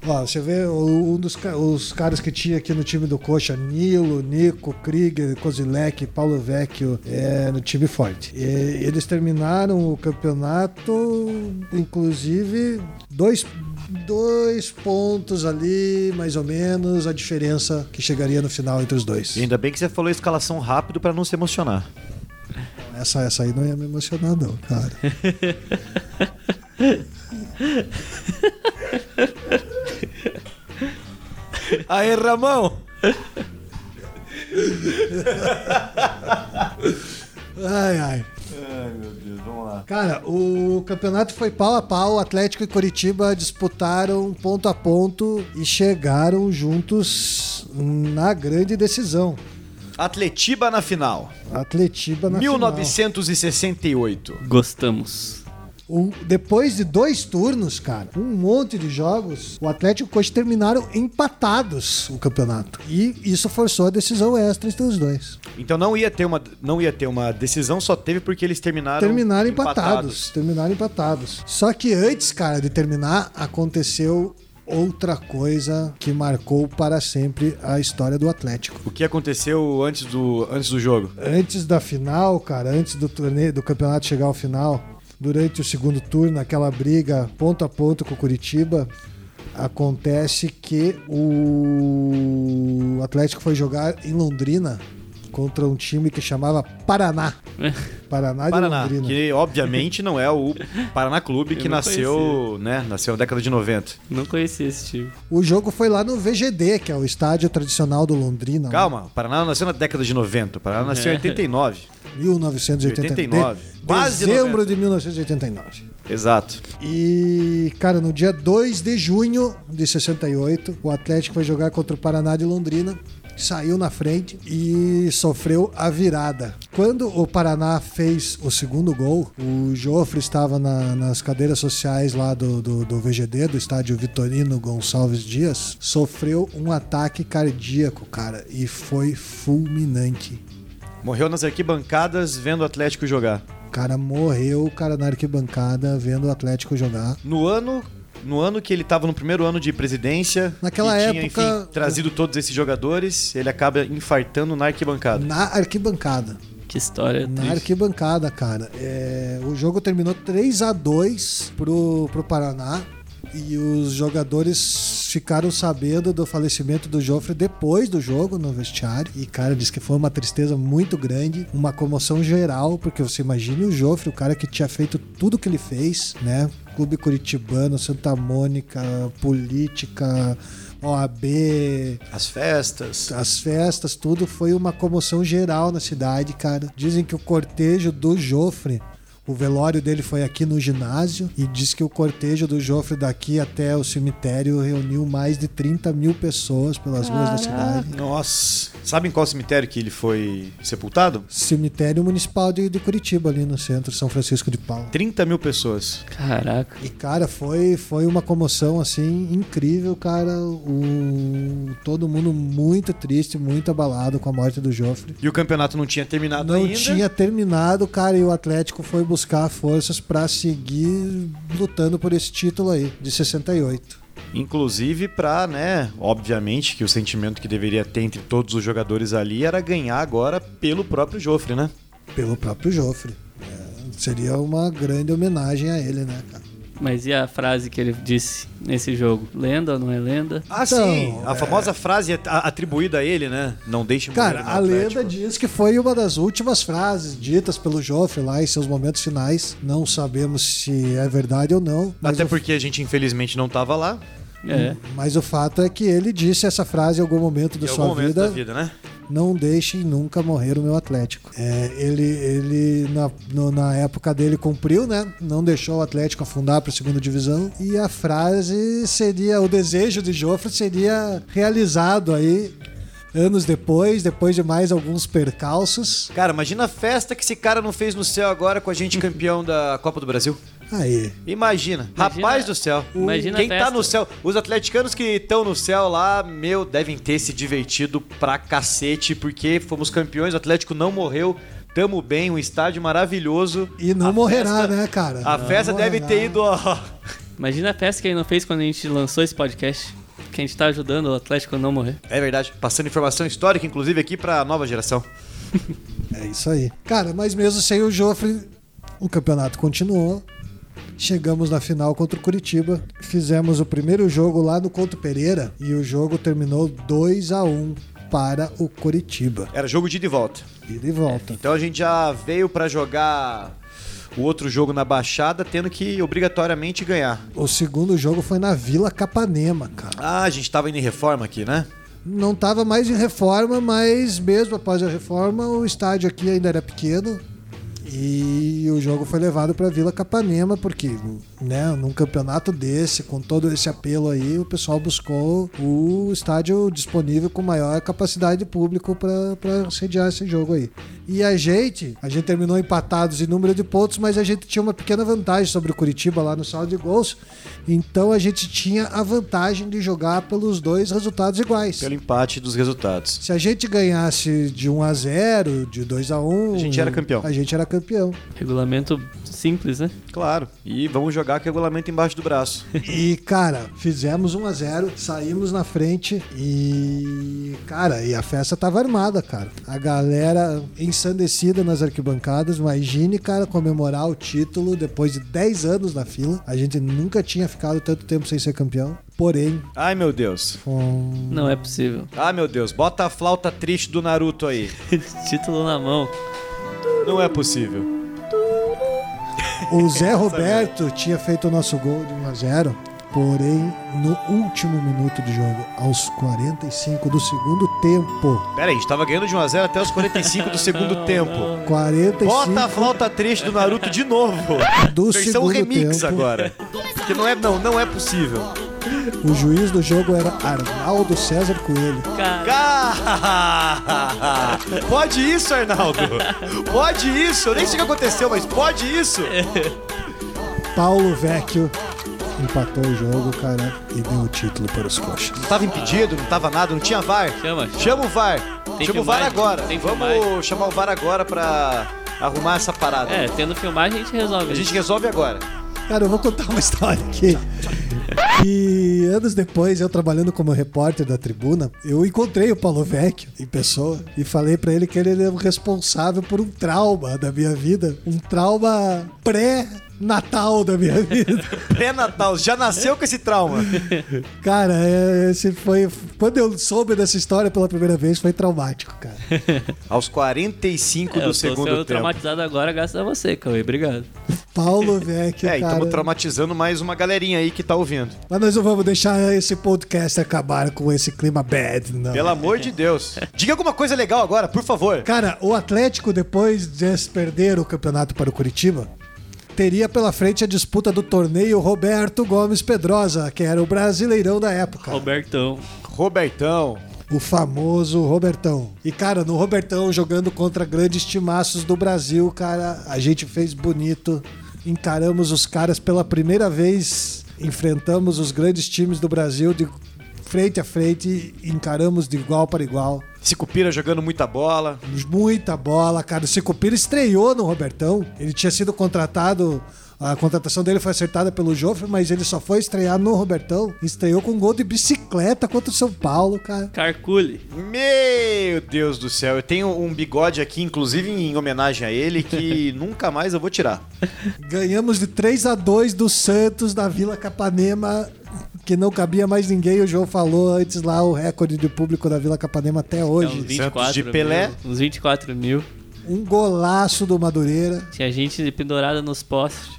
Ó, você vê um dos os caras que tinha aqui no time do Coxa, Nilo, Nico, Krieger, Kozilek, Paulo Vecchio, é, no time forte. E eles terminaram o campeonato, inclusive, dois, dois pontos ali, mais ou menos, a diferença que chegaria no final entre os dois. E ainda bem que você falou a escalação rápido pra não se emocionar. Essa, essa aí não ia me emocionar, não, cara. Aê, Ramão! Ai, ai. Vamos lá. Cara, o campeonato foi pau a pau. Atlético e Curitiba disputaram ponto a ponto e chegaram juntos na grande decisão. Atletiba na final. Atletiba na final. 1968. Gostamos. O- depois de dois turnos, cara, um monte de jogos, o Atlético e o Coxa terminaram empatados o campeonato. E isso forçou a decisão extra entre os dois. Então não ia ter uma, não ia ter uma decisão, só teve porque eles terminaram terminaram empatados. Terminaram empatados. Só que antes, cara, de terminar, aconteceu outra coisa que marcou para sempre a história do Atlético. O que aconteceu antes do, antes do jogo? Antes da final, cara, antes do torneio, do campeonato chegar ao final, durante o segundo turno, aquela briga ponto a ponto com o Curitiba, acontece que o Atlético foi jogar em Londrina contra um time que chamava Paraná. Paraná de Paraná, Londrina. que obviamente não é o Paraná Clube que nasceu, né, nasceu na década de 90. Não conhecia esse time. O jogo foi lá no VGD, que é o estádio tradicional do Londrina. Calma, o Paraná nasceu na década de 90, o Paraná nasceu em 89. 1989. 89. Quase Dezembro 90. de 1989. Exato. E, cara, no dia 2 de junho de 68, o Atlético foi jogar contra o Paraná de Londrina. Saiu na frente e sofreu a virada. Quando o Paraná fez o segundo gol, o Jofre estava na- nas cadeiras sociais lá do, do, do VGD, do estádio Vitorino Gonçalves Dias, sofreu um ataque cardíaco, cara, e foi fulminante. Morreu nas arquibancadas vendo o Atlético jogar. O cara morreu, o cara na arquibancada vendo o Atlético jogar. No ano, no ano que ele estava no primeiro ano de presidência, Naquela e tinha, época- enfim, trazido todos esses jogadores, ele acaba infartando na arquibancada. Na arquibancada. Que história Na triste. arquibancada, cara. É, o jogo terminou 3 a 2 pro, pro Paraná. E os jogadores ficaram sabendo do falecimento do Joffre depois do jogo no vestiário. E, cara, diz que foi uma tristeza muito grande, uma comoção geral, porque você imagina o Joffre, o cara que tinha feito tudo que ele fez, né? Clube Curitibano, Santa Mônica, política, OAB, As festas. as festas, tudo foi uma comoção geral na cidade, cara. Dizem que o cortejo do Jofre, O velório dele foi aqui no ginásio e diz que o cortejo do Joffre daqui até o cemitério reuniu mais de 30 mil pessoas pelas ruas da cidade. Nossa. Sabe em qual cemitério que ele foi sepultado? Cemitério Municipal de, de Curitiba, ali no centro, São Francisco de Paula. 30 mil pessoas. Caraca. E, cara, foi, foi uma comoção, assim, incrível, cara. O, todo mundo muito triste, muito abalado com a morte do Joffre. E o campeonato não tinha terminado Não ainda. tinha terminado, cara, e o Atlético foi buscar forças pra seguir lutando por esse título aí, de 68. Inclusive pra, né, obviamente que o sentimento que deveria ter entre todos os jogadores ali era ganhar agora pelo próprio Joffre, né? Pelo próprio Joffre. É, seria uma grande homenagem a ele, né, cara? Mas e a frase que ele disse nesse jogo? Lenda ou não é lenda? Ah, Então, sim. A famosa frase atribuída a ele, né? Não deixe morrer Cara, no a Atlético. lenda diz que foi uma das últimas frases ditas pelo Joffre lá em seus momentos finais. Não sabemos se é verdade ou não. Mas, Até o, porque a gente infelizmente não tava lá. É. mas o fato é que ele disse essa frase em algum momento Em da algum sua momento vida. da vida, né? Não deixem nunca morrer o meu Atlético. É, ele, ele na, no- na época dele, cumpriu, né? Não deixou o Atlético afundar para a segunda divisão. E a frase seria: o desejo de Joffre seria realizado aí anos depois, depois de mais alguns percalços. Cara, imagina a festa que esse cara não fez no céu agora com a gente campeão da Copa do Brasil. Aí. Imagina. Rapaz do céu. imagina Quem tá no céu. Os atleticanos que estão no céu lá, meu, devem ter se divertido pra cacete, porque fomos campeões, o Atlético não morreu. Tamo bem, um estádio maravilhoso. E não A morrerá, festa- né, cara? A Não festa deve morrerá. ter ido, ó. Imagina a festa que ele não fez quando a gente lançou esse podcast. Que a gente tá ajudando o Atlético a não morrer. É verdade. Passando informação histórica, inclusive, aqui pra nova geração. É isso aí. Cara, mas mesmo sem o Joffre, o campeonato continuou. Chegamos na final contra o Curitiba. Fizemos o primeiro jogo lá no Couto Pereira e o jogo terminou 2 a 1 para o Curitiba. Era jogo de ida e volta. Ida e volta. Então a gente já veio pra jogar o outro jogo na Baixada, tendo que obrigatoriamente ganhar. O segundo jogo foi na Vila Capanema, cara. Ah, a gente tava indo em reforma aqui, né? Não estava mais em reforma, mas mesmo após a reforma, o estádio aqui ainda era pequeno. E o jogo foi levado para Vila Capanema, porque né, num campeonato desse, com todo esse apelo aí, o pessoal buscou o estádio disponível com maior capacidade de público para sediar esse jogo aí. E a gente, a gente terminou empatados em número de pontos, mas a gente tinha uma pequena vantagem sobre o Curitiba lá no saldo de gols. Então a gente tinha a vantagem de jogar pelos dois resultados iguais. Pelo empate dos resultados. Se a gente ganhasse de 1 a 0, de 2 a 1, A gente era campeão. A gente era campeão. Regulamento simples, né? Claro. E vamos jogar com o regulamento embaixo do braço. E, cara, fizemos 1 a 0, saímos na frente e, cara, e a festa tava armada, cara. A galera ensandecida nas arquibancadas. Imagine, cara, comemorar o título depois de 10 anos na fila. A gente nunca tinha ficado tanto tempo sem ser campeão. Porém, Ai, meu Deus. Não é possível. Ai, meu Deus. Bota a flauta triste do Naruto aí. Título na mão. Não é possível. O Zé Roberto tinha feito o nosso gol de 1 a 0, porém no último minuto de jogo, aos 45 do segundo tempo. Pera aí, a gente tava ganhando de 1x0 até os 45 do segundo tempo. 45 Bota a flauta triste do Naruto de novo. do Versão segundo remix tempo. agora. Porque não é, não, não é possível. O juiz do jogo era Arnaldo César Coelho. Ah, Pode isso, Arnaldo. Pode isso. Eu nem sei o que aconteceu, mas pode isso. Paulo Vecchio empatou o jogo, cara, e deu o título para os coxas. Não tava impedido, não tava nada, não tinha VAR. Chama. Chama o VAR. Tem Chama o VAR agora. Tem Vamos filmagem? chamar o VAR agora pra arrumar essa parada. É, tendo filmagem a gente resolve. A gente resolve agora. Cara, eu vou contar uma história aqui. E anos depois, eu trabalhando como repórter da tribuna, eu encontrei o Paulo Vecchio em pessoa e falei pra ele que ele era o responsável por um trauma da minha vida, um trauma pré-natal da minha vida. Pré-natal, já nasceu com esse trauma. Cara, é, esse foi quando eu soube dessa história pela primeira vez foi traumático, cara. Aos 45 É, eu do tô segundo sendo tempo. traumatizado agora graças a você, Cauê. Obrigado. Paulo Vecchio, É, e cara. estamos traumatizando mais uma galerinha aí que tá ouvindo. Mas nós não vamos deixar esse podcast acabar com esse clima bad, não. Pelo amor de Deus. Diga alguma coisa legal agora, por favor. Cara, o Atlético, depois de perder o campeonato para o Curitiba, teria pela frente a disputa do torneio Roberto Gomes Pedrosa, que era o brasileirão da época. Robertão. Robertão. O famoso Robertão. E, cara, no Robertão, jogando contra grandes timaços do Brasil, cara, a gente fez bonito. Encaramos os caras pela primeira vez. Enfrentamos os grandes times do Brasil de frente a frente. Encaramos de igual para igual. Sicupira jogando muita bola. Muita bola, cara. O Sicupira estreou no Robertão. Ele tinha sido contratado. A contratação dele foi acertada pelo Joffre, mas ele só foi estrear no Robertão. Estreou com um gol de bicicleta contra o São Paulo, cara. Carcule. Meu Deus do céu, eu tenho um bigode aqui, inclusive em homenagem a ele, que nunca mais eu vou tirar. Ganhamos de 3 a 2 do Santos na Vila Capanema, que não cabia mais ninguém. O João falou antes lá o recorde de público da Vila Capanema até É hoje. uns 24 de Pelé. Mil, uns 24 mil. Um golaço do Madureira. Tinha gente pendurada nos postes.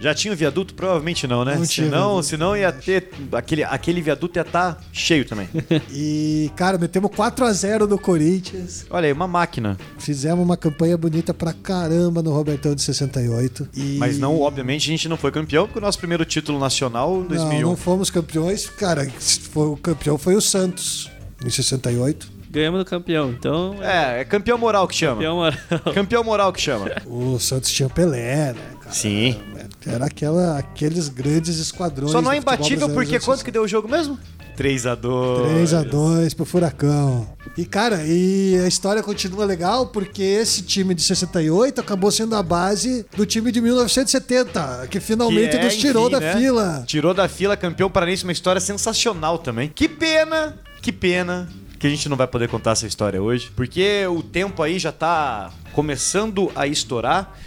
Já tinha o viaduto? Provavelmente não, né? Não tinha senão, senão ia ter. Aquele, aquele viaduto ia estar cheio também. E, cara, metemos 4 a 0 no Corinthians. Olha aí, uma máquina. Fizemos uma campanha bonita pra caramba no Robertão de 68. E... Mas não, obviamente, a gente não foi campeão, porque o nosso primeiro título nacional em Não, 2001. não fomos campeões. Cara, foi, o campeão foi o Santos, em 68. Ganhamos do campeão. Então, é É, é campeão moral que chama. campeão moral. Campeão moral que chama. O Santos tinha Pelé, né, cara? Sim. Era aquela, aqueles grandes esquadrões. Só não é imbatível porque quanto que deu o jogo mesmo? 3x2. 3x2 pro Furacão. E, cara, e a história continua legal porque esse time de 68 acabou sendo a base do time de 1970, que finalmente Que é, nos tirou enfim, da né? fila. Tirou da fila, campeão paranense, uma história sensacional também. Que pena, que pena que a gente não vai poder contar essa história hoje, porque o tempo aí já tá começando a estourar.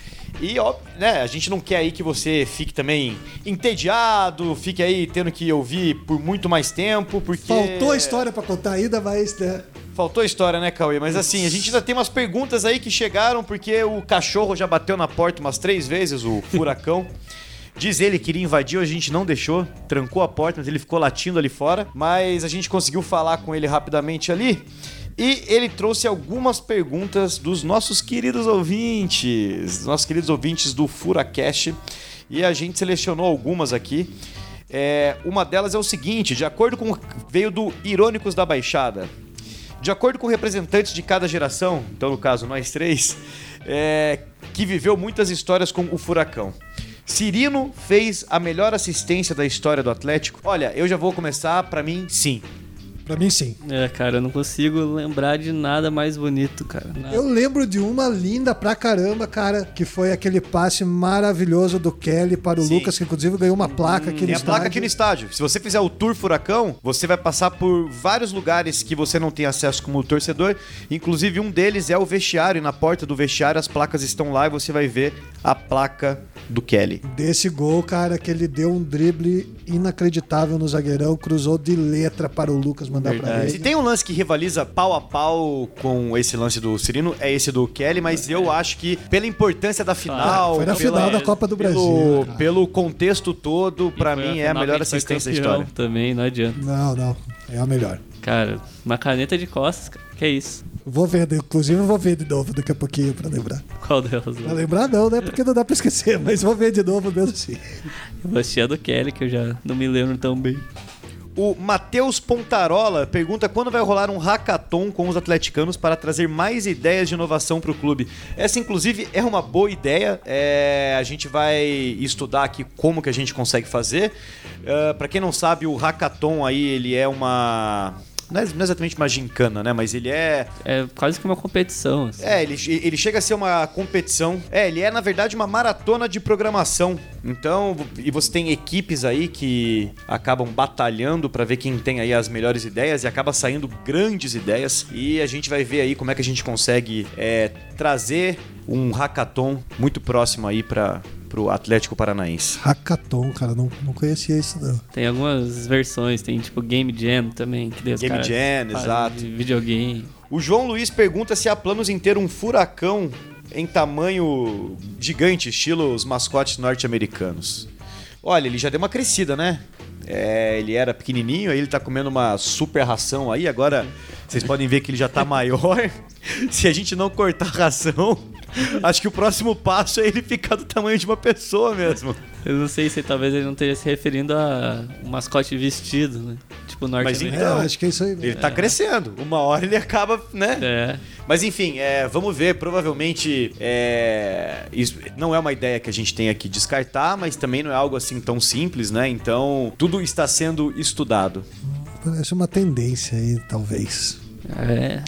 E, ó, né, a gente não quer aí que você fique também entediado, fique aí tendo que ouvir por muito mais tempo, porque... Faltou a história pra contar ainda, mas né, Faltou história, né, Cauê? Mas assim, a gente ainda tem umas perguntas aí que chegaram, porque o cachorro já bateu na porta umas três vezes, o furacão. Diz ele que queria invadir, a gente não deixou, trancou a porta, mas ele ficou latindo ali fora. Mas a gente conseguiu falar com ele rapidamente ali. E ele trouxe algumas perguntas dos nossos queridos ouvintes, nossos queridos ouvintes do Furacast. E a gente selecionou algumas aqui. É, uma delas é o seguinte: de acordo com. veio do Irônicos da Baixada. De acordo com representantes de cada geração, então no caso nós três, é, que viveu muitas histórias com o Furacão. Cirino fez a melhor assistência da história do Atlético? Olha, eu já vou começar, pra mim, sim. Pra mim sim. É, cara, eu não consigo lembrar de nada mais bonito, cara. Nada. Eu lembro de uma linda pra caramba, cara, que foi aquele passe maravilhoso do Kelly para o Sim. Lucas, que inclusive ganhou uma placa aqui no Tem a estádio. placa aqui no estádio. Se você fizer o Tour Furacão, você vai passar por vários lugares que você não tem acesso como torcedor. Inclusive, um deles é o vestiário. E na porta do vestiário, as placas estão lá e você vai ver a placa do Kelly. Desse gol, cara, que ele deu um drible inacreditável no zagueirão, cruzou de letra para o Lucas mandar pra Verdade. Se ele. tem um lance que rivaliza pau a pau com esse lance do Cirino, é esse do Kelly, mas eu acho que pela importância da final, Foi na pela- final da Copa do Brasil. pelo, pelo contexto todo, pra Foi mim é a melhor assistência da história. Também, não adianta. Não, não. É a melhor. Cara, uma caneta de costas, cara. Que é isso? Vou ver, inclusive eu vou ver de novo daqui a pouquinho pra lembrar. Qual delas? Pra lembrar não, né? Porque não dá pra esquecer, mas vou ver de novo mesmo assim. Eu vou assistir a do Kelly, que eu já não me lembro tão bem. O Matheus Pontarola pergunta quando vai rolar um hackathon com os atleticanos para trazer mais ideias de inovação para o clube. Essa, inclusive, é uma boa ideia. É, a gente vai estudar aqui como que a gente consegue fazer. para quem não sabe, o hackathon aí ele é uma não é, não é exatamente uma gincana, né? Mas ele é É quase que uma competição. assim. é, ele, ele chega a ser uma competição. É, ele é, na verdade, uma maratona de programação. Então, e você tem equipes aí que acabam batalhando pra ver quem tem aí as melhores ideias e acaba saindo grandes ideias. E a gente vai ver aí como é que a gente consegue é, trazer um hackathon muito próximo aí para pro Atlético Paranaense. Hackathon, cara, não, não conhecia isso não. Tem algumas versões, tem tipo Game Jam também. Que os Game Jam, exato. de Videogame. O João Luiz pergunta se há planos em ter um furacão em tamanho gigante, estilo os mascotes norte-americanos. Olha, ele já deu uma crescida, né? É, ele era pequenininho, aí ele tá comendo uma super ração aí. Agora vocês podem ver que ele já tá maior. Se a gente não cortar a ração, Acho que o próximo passo é ele ficar do tamanho de uma pessoa mesmo. Eu não sei se talvez ele não esteja se referindo a um mascote vestido, né? Tipo Mas norte-americano. É, Então, acho que é isso aí. Ele mesmo. tá crescendo. Uma hora ele acaba, né? É. Mas enfim, é, vamos ver. Provavelmente é, isso não é uma ideia que a gente tenha que descartar, mas também não é algo assim tão simples, né? Então tudo está sendo estudado. Parece uma tendência aí, talvez. É.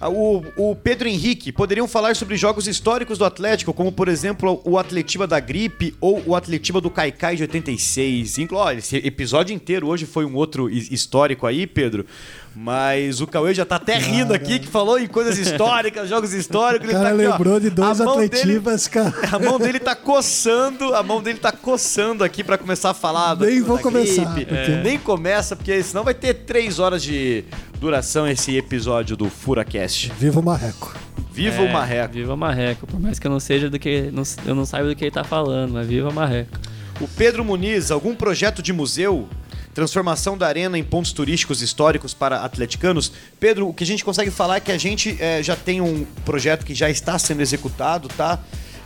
Ah, O, o Pedro Henrique, poderiam falar sobre jogos históricos do Atlético, como por exemplo o Atletiba da Gripe ou o Atletiba do Caicai de 86. Inclu esse episódio inteiro hoje foi um outro his- histórico aí, Pedro. Mas o Cauê já tá até rindo aqui, que falou em coisas históricas, jogos históricos. O ele cara tá aqui, ó, lembrou de dois a mão dele- atletivas, cara. a mão dele tá coçando, a mão dele tá coçando aqui pra começar a falar. do- Nem vou da começar, gripe. porque- Nem começa, porque senão vai ter três horas de duração esse episódio do FuraCast. Viva o Marreco. Viva É, o Marreco. Viva o Marreco. Por mais que eu não seja do que. não- eu não saiba do que ele tá falando, mas viva o Marreco. O Pedro Muniz, algum projeto de museu? Transformação da arena em pontos turísticos históricos para atleticanos? Pedro, o que a gente consegue falar é que a gente eh, já tem um projeto que já está sendo executado, tá?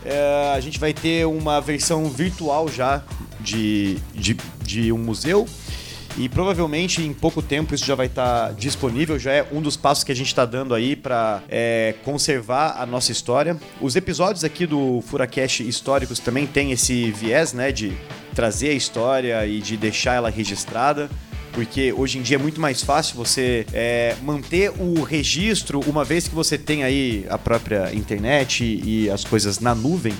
Eh, a gente vai ter uma versão virtual já de, de, de um museu. E provavelmente em pouco tempo isso já vai estar disponível, já é um dos passos que a gente está dando aí para conservar a nossa história. Os episódios aqui do Furacast históricos também tem esse viés, né, de trazer a história e de deixar ela registrada. Porque hoje em dia é muito mais fácil você é, manter o registro, uma vez que você tem aí a própria internet e as coisas na nuvem,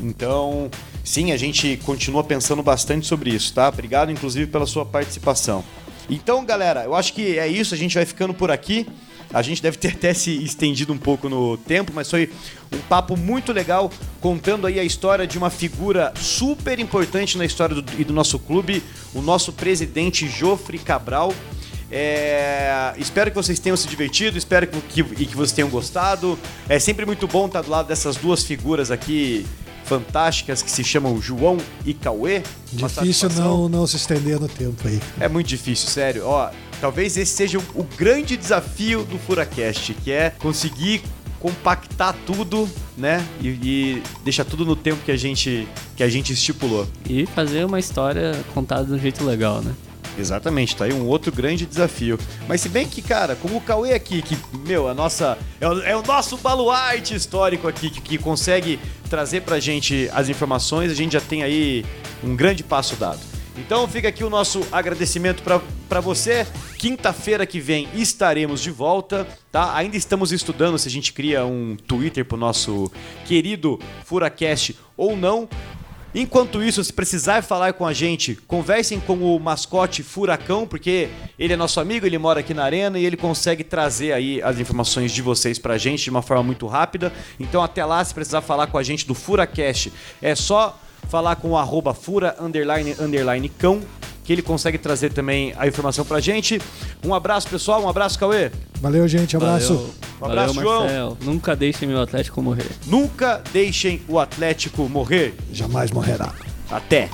então, sim, a gente continua pensando bastante sobre isso, tá? Obrigado, inclusive, pela sua participação. Então, galera, eu acho que é isso. A gente vai ficando por aqui. A gente deve ter até se estendido um pouco no tempo, mas foi um papo muito legal contando aí a história de uma figura super importante na história do, e do nosso clube, o nosso presidente Jofre Cabral. É, espero que vocês tenham se divertido, espero que, que, e que vocês tenham gostado. É sempre muito bom estar do lado dessas duas figuras aqui fantásticas que se chamam João e Cauê. Difícil não, não se estender no tempo aí. É muito difícil, sério. Ó, talvez esse seja o, grande desafio do Furacast, que é conseguir compactar tudo, né? E, e deixar tudo no tempo que a gente que a gente estipulou. E fazer uma história contada de um jeito legal, né? Exatamente, tá aí um outro grande desafio. Mas se bem que, cara, como o Cauê aqui, que, meu, a nossa. É o, é o nosso baluarte histórico aqui, que, que consegue trazer pra gente as informações, a gente já tem aí um grande passo dado. Então fica aqui o nosso agradecimento pra você. Quinta-feira que vem estaremos de volta, tá? Ainda estamos estudando se a gente cria um Twitter pro nosso querido Furacast ou não. Enquanto isso, se precisar falar com a gente, conversem com o mascote Furacão, porque ele é nosso amigo, ele mora aqui na arena e ele consegue trazer aí as informações de vocês pra gente de uma forma muito rápida. Então até lá, se precisar falar com a gente do Furacast, é só falar com o arroba fura underline underline cão, que ele consegue trazer também a informação pra gente. Um abraço, pessoal, um abraço, Cauê. Valeu, gente. Abraço. Valeu, Um abraço, Valeu, João. Marcel. Nunca deixem meu Atlético morrer. Nunca deixem o Atlético morrer. Jamais morrerá. Até!